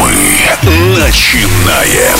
Мы начинаем.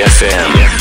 DFM.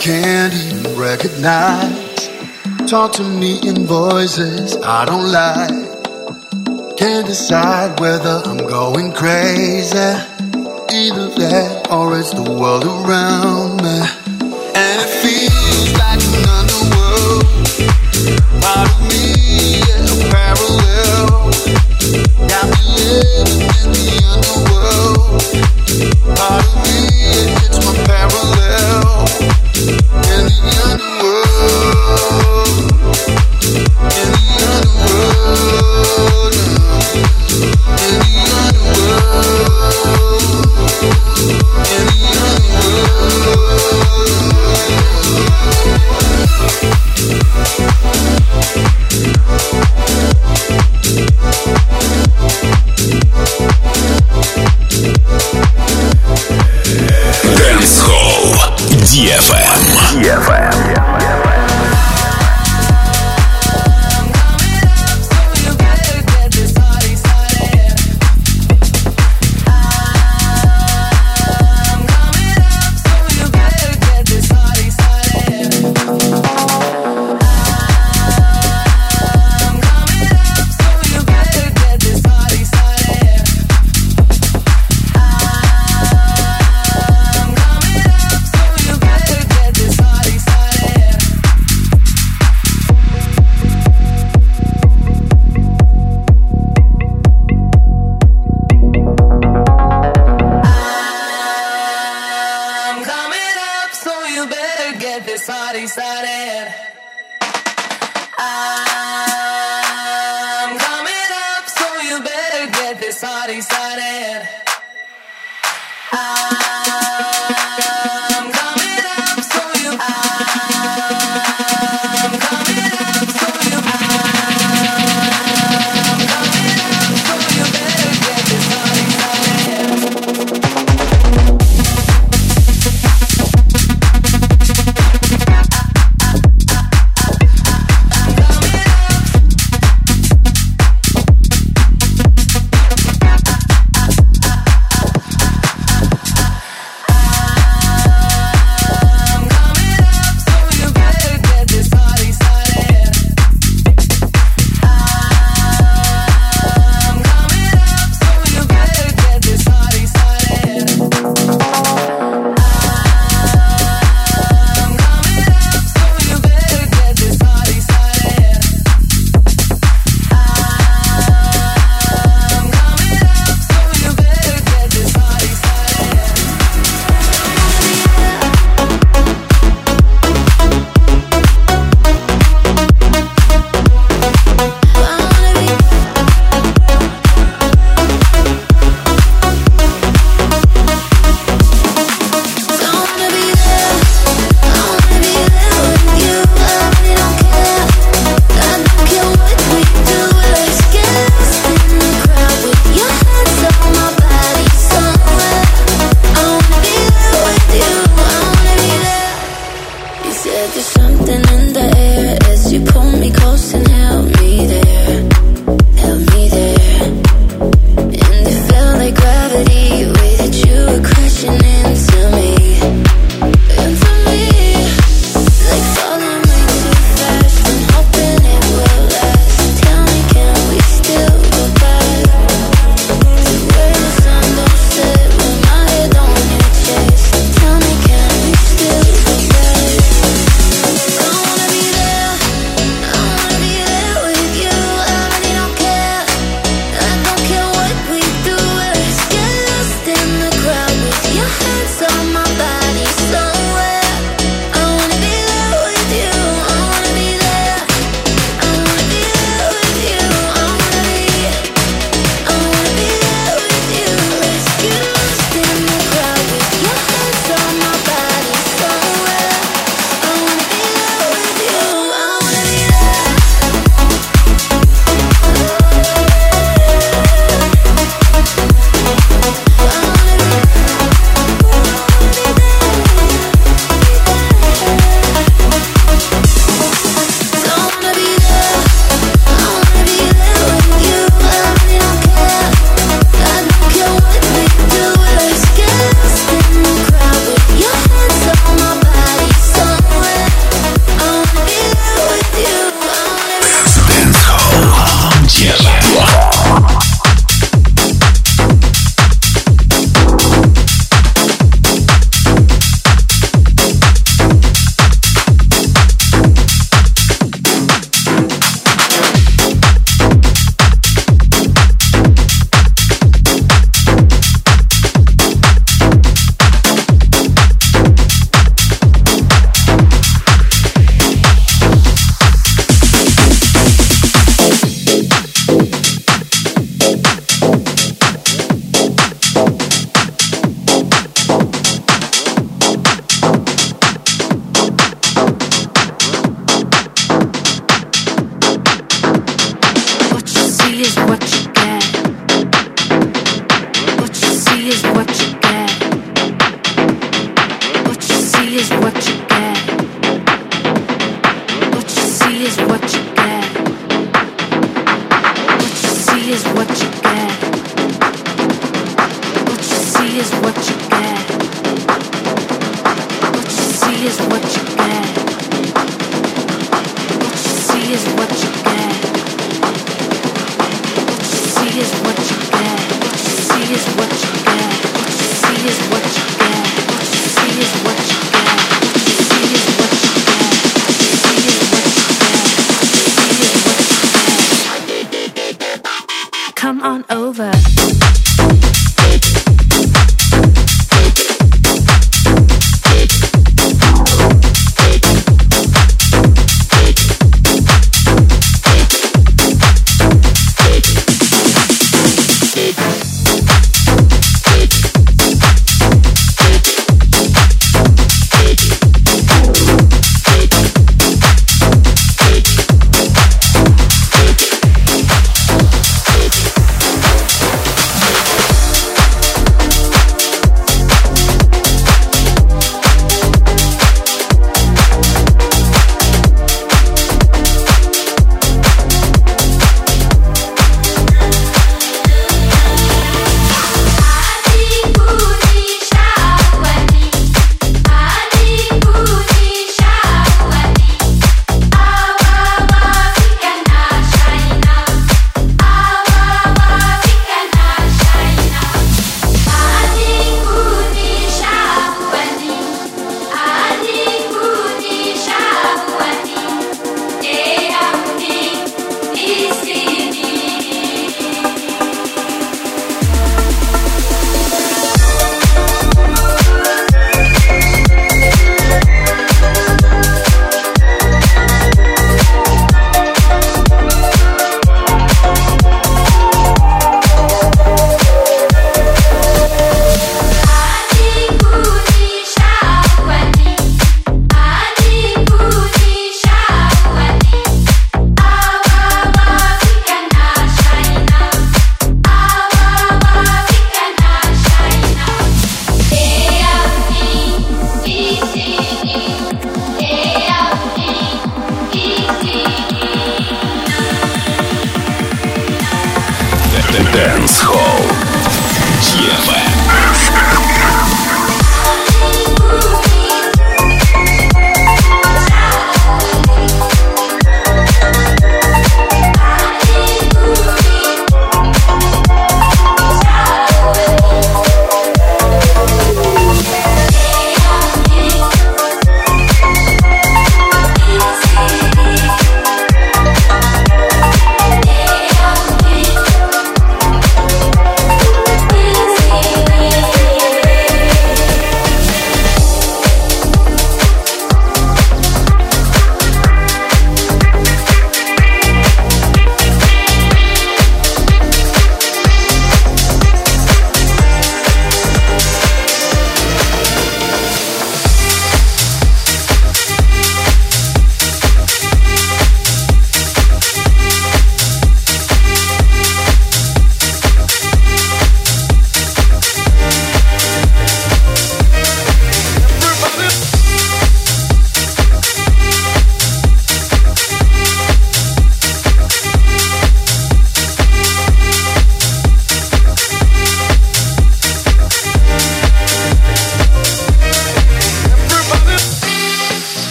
can't even recognize. Talk to me in voices I don't like. Can't decide whether I'm going crazy. Either that or it's the world around me. And it feels like an underworld. Part of me, yeah, parallel. Got me living in the underworld.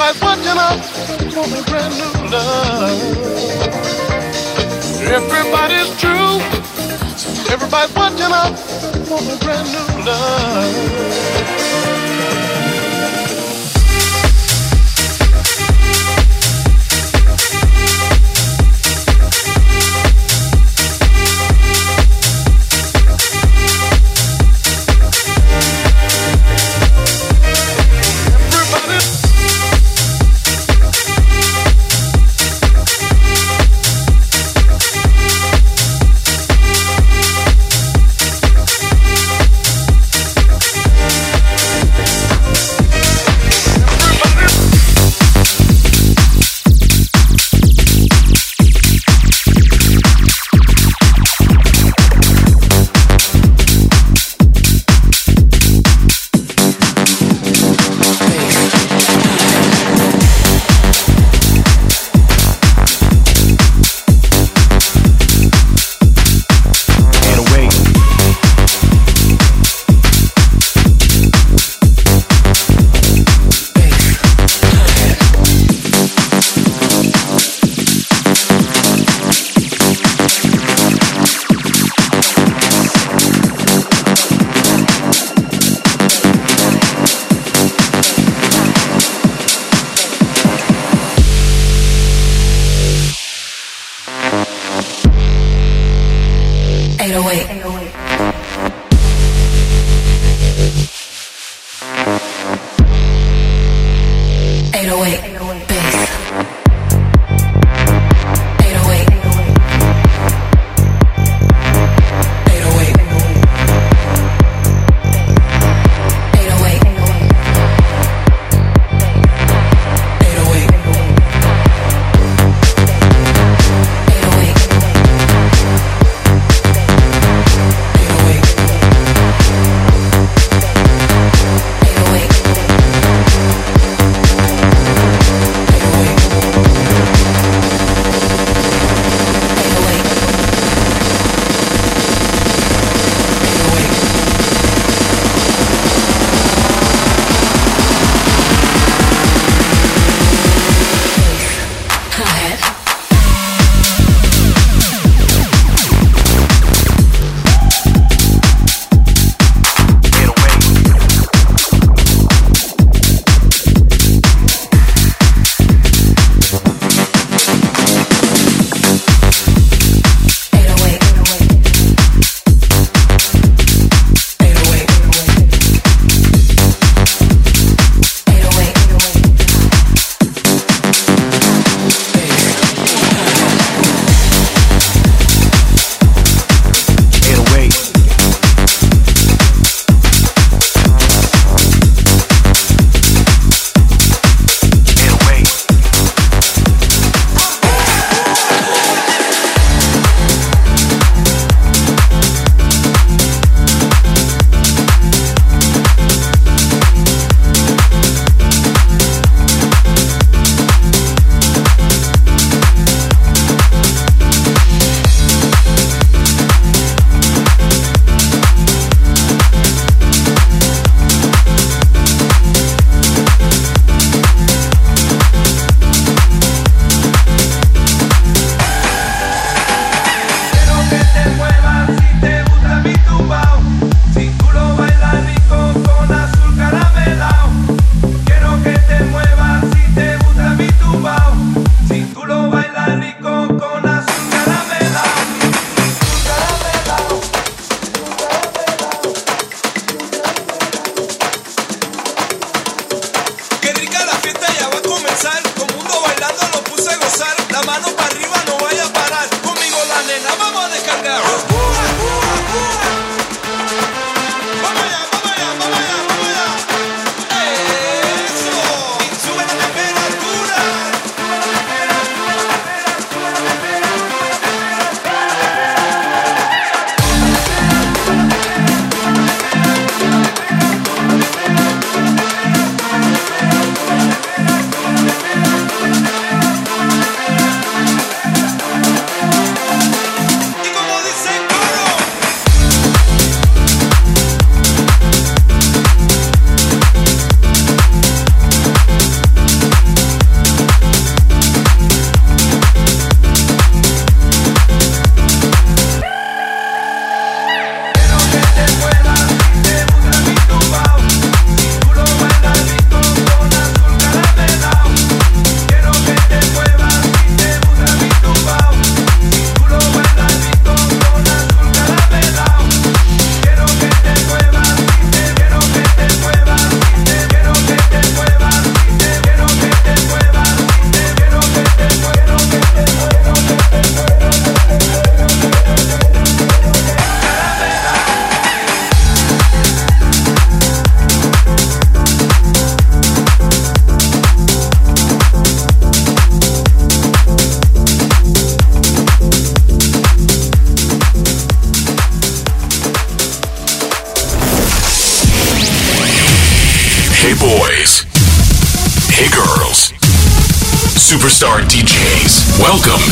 Everybody's watching us for a brand new love. Everybody's true. Everybody's watching us for a brand new love.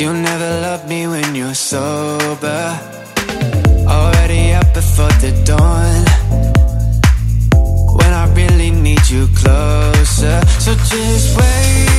you never love me when you're sober. Already up before the dawn. When I really need you closer. So just wait.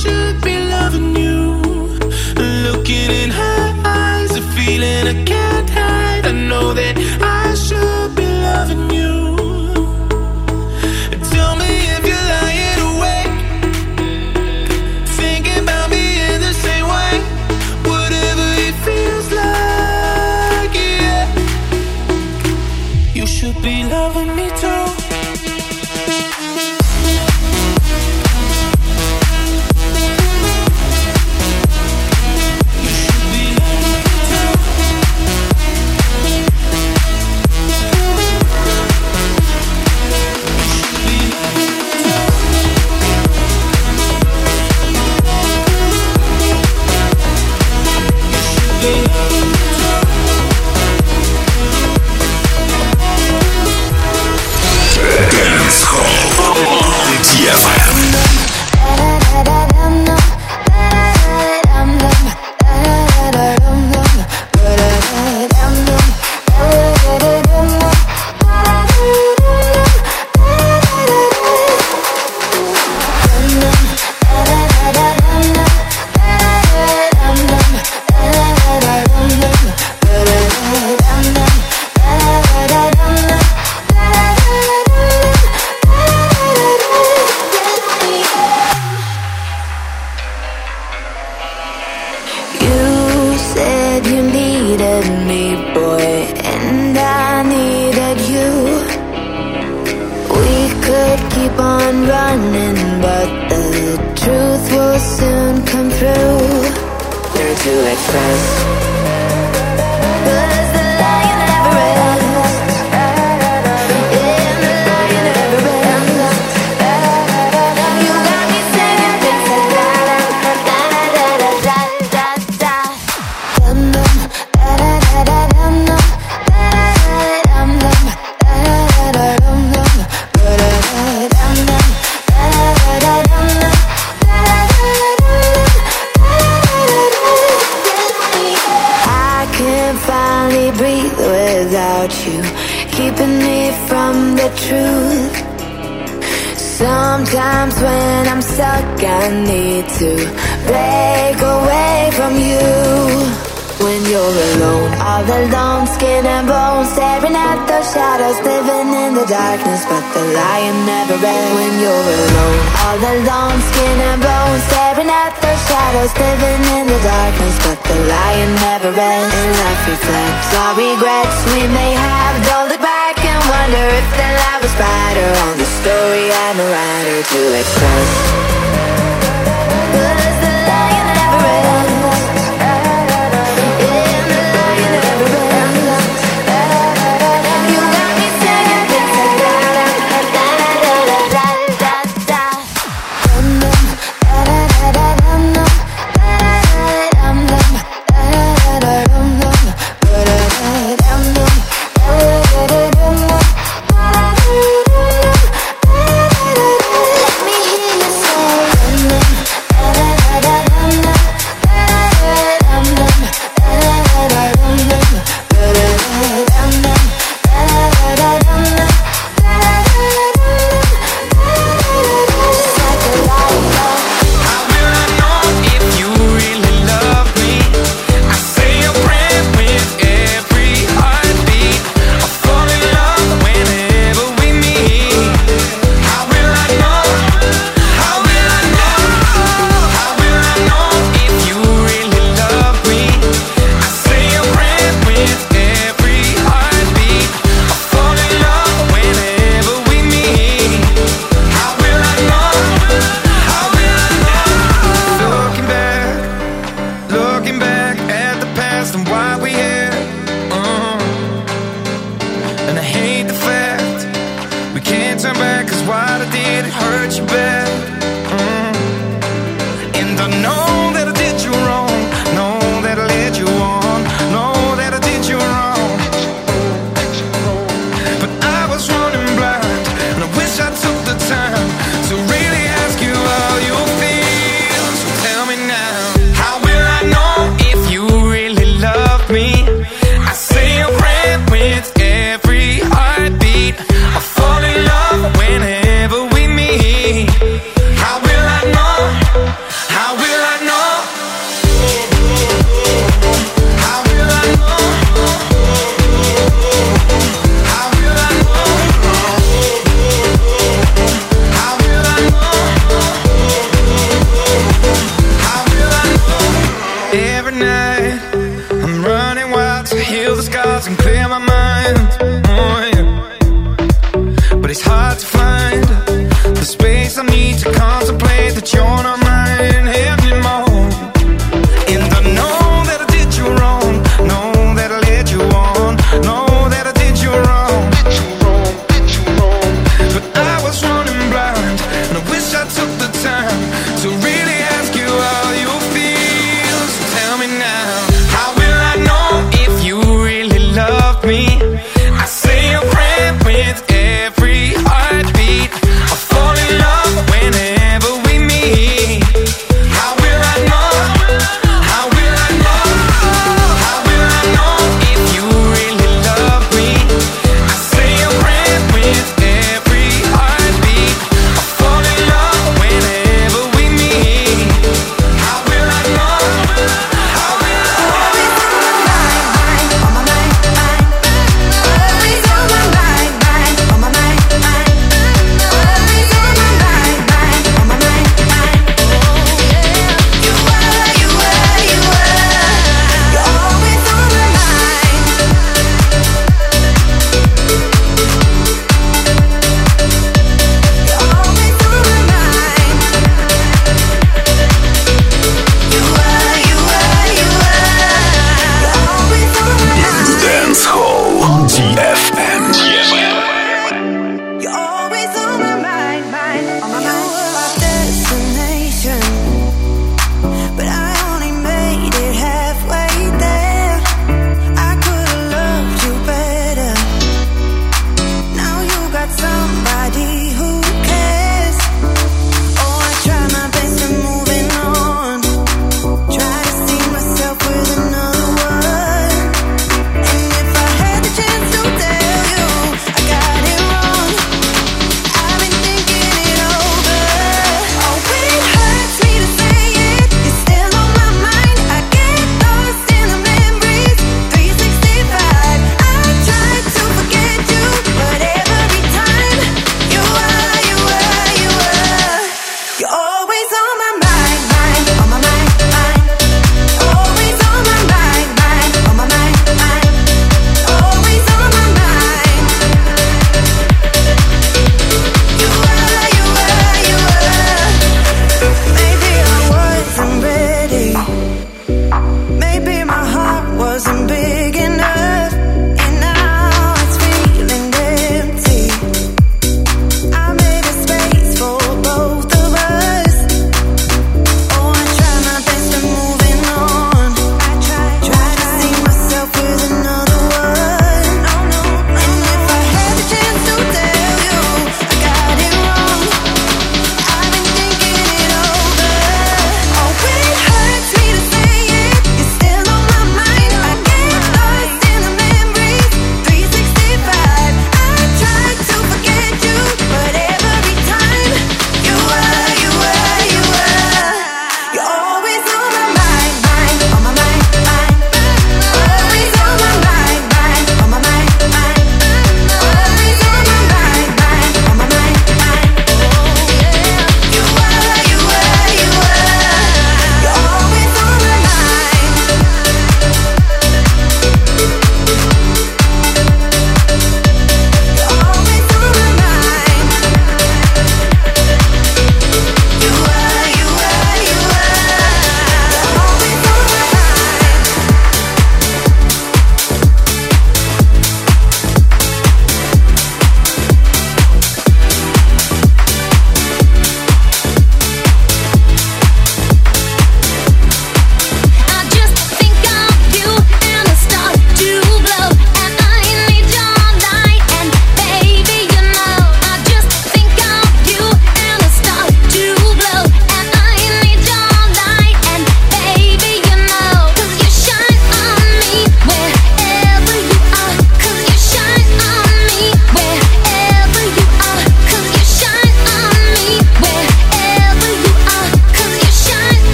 should be loving you. Looking in her eyes, a feeling I can't hide. I know that I.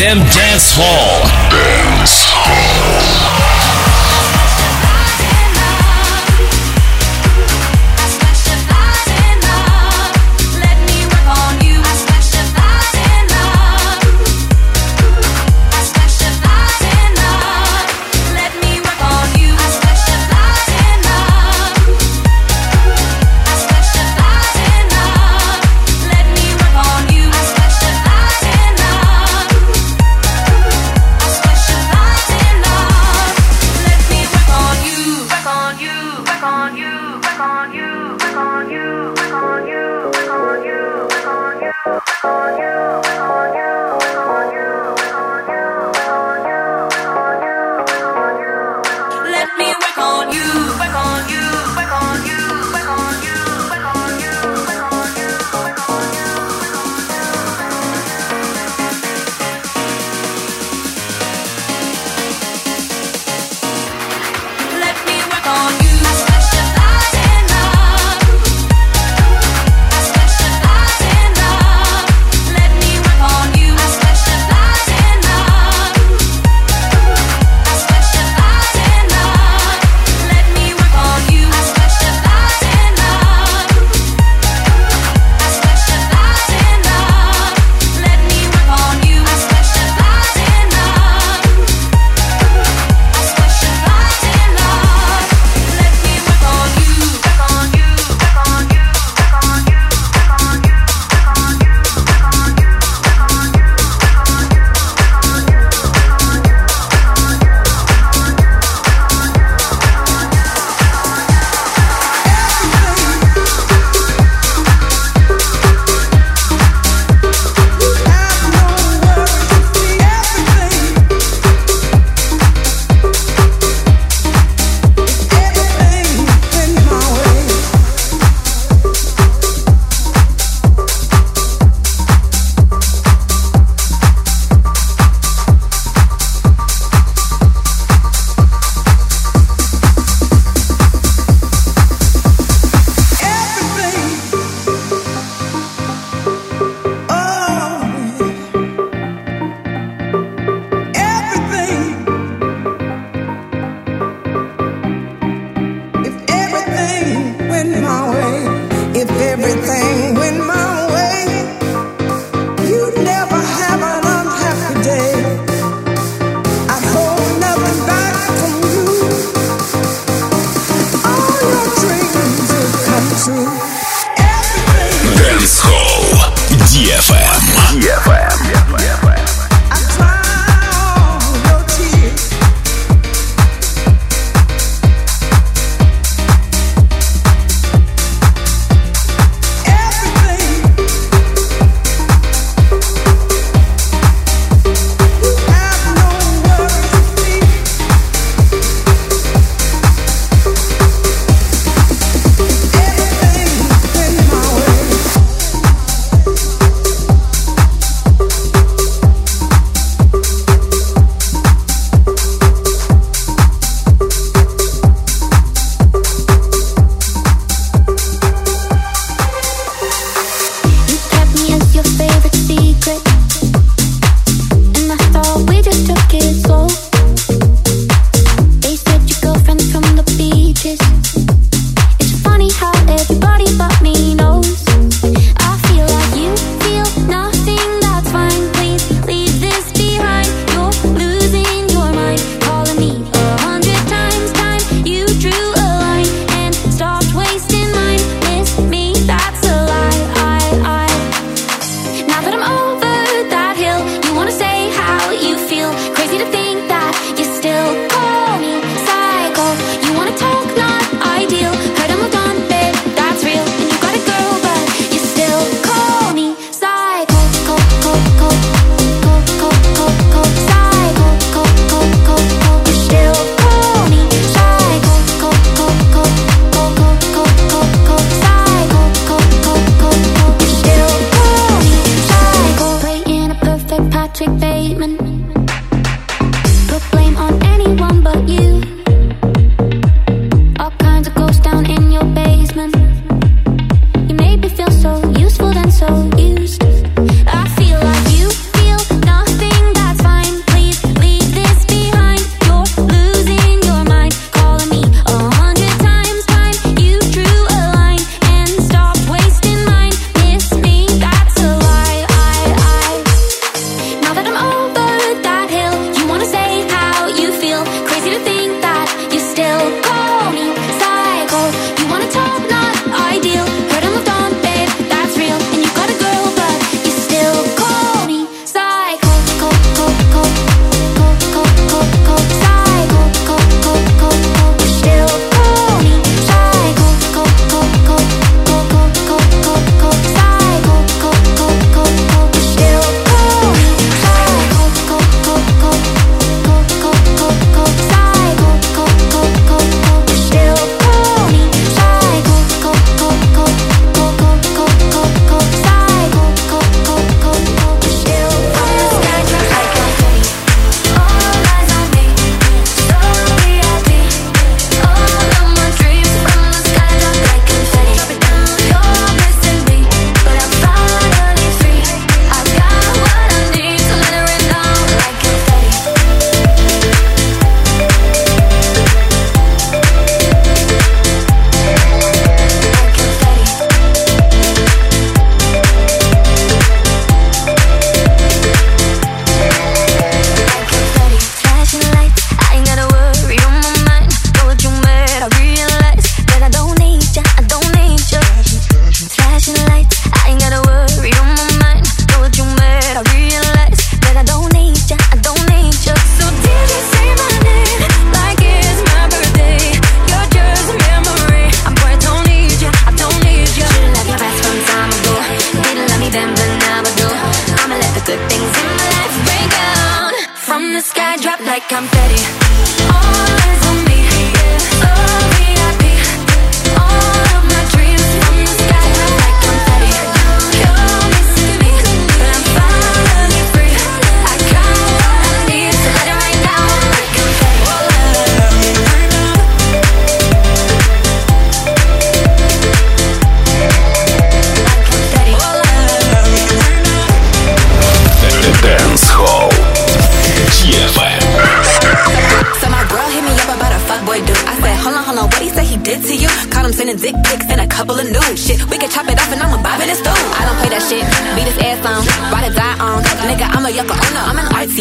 the Dance Hall.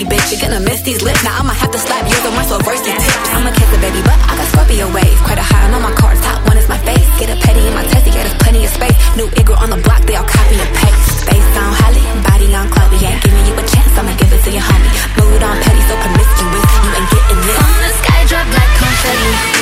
Bitch. You're gonna miss these lips. Now I'ma have to slap you on my subversive tips. I'ma kiss a baby, but I got Scorpio waves. Quite a high on my cards. Top one is my face. Get a petty in my testy, yeah, there's plenty of space. New Igor on the block, they all copy and paste. Face on Holly, body on Chloe. Ain't giving you a chance, I'ma give it to your homie. Mood on petty, so promiscuous. You ain't getting this. From the sky drop like confetti.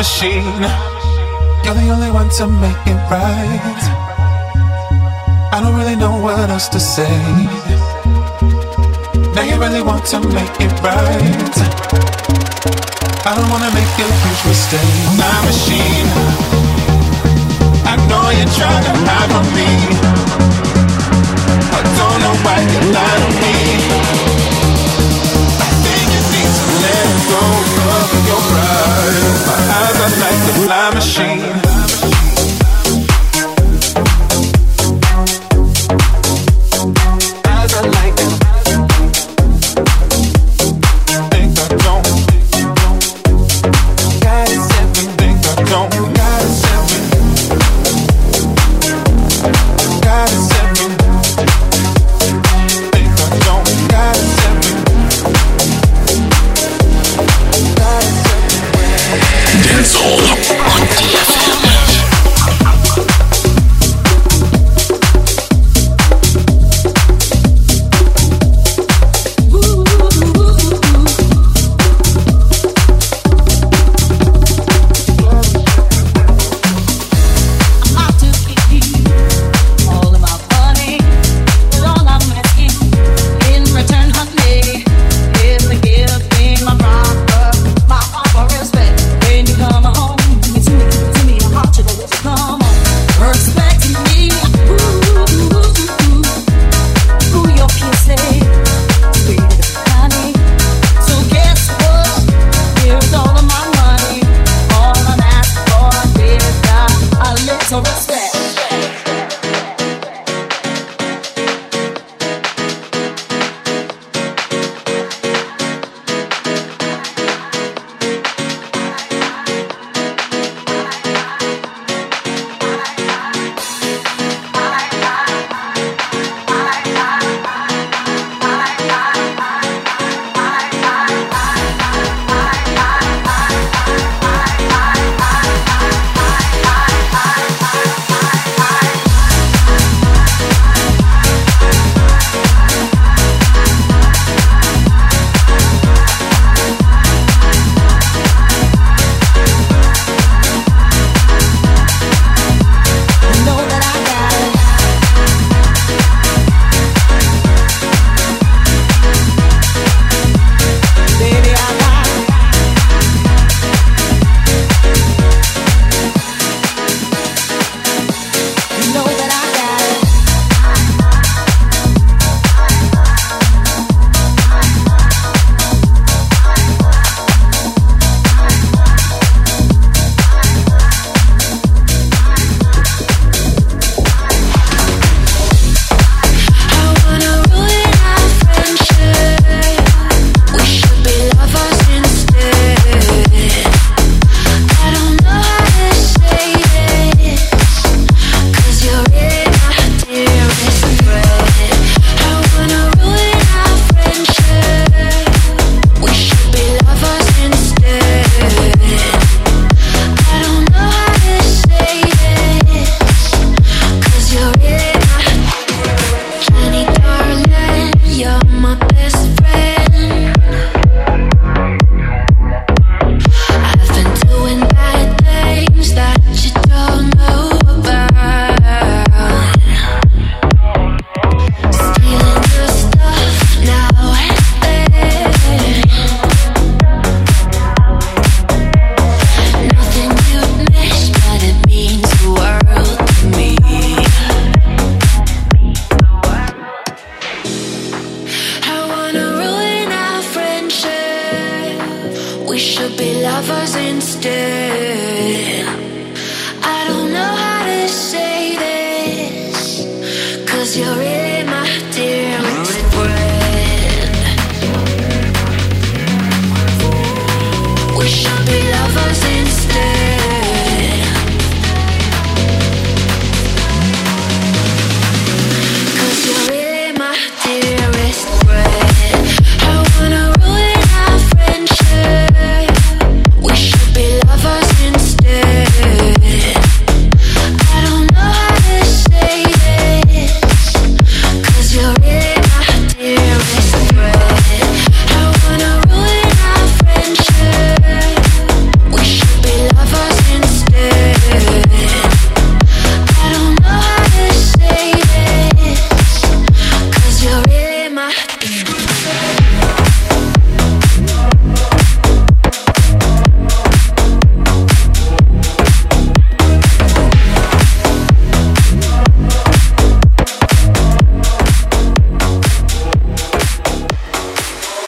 Machine. You're the only one to make it right. I don't really know what else to say. Now you really want to make it right. I don't wanna make a huge mistake. My machine. I know you're trying to hide from me. I don't know why you lie to me. I think you need to let go of your pride. Like a lie machine.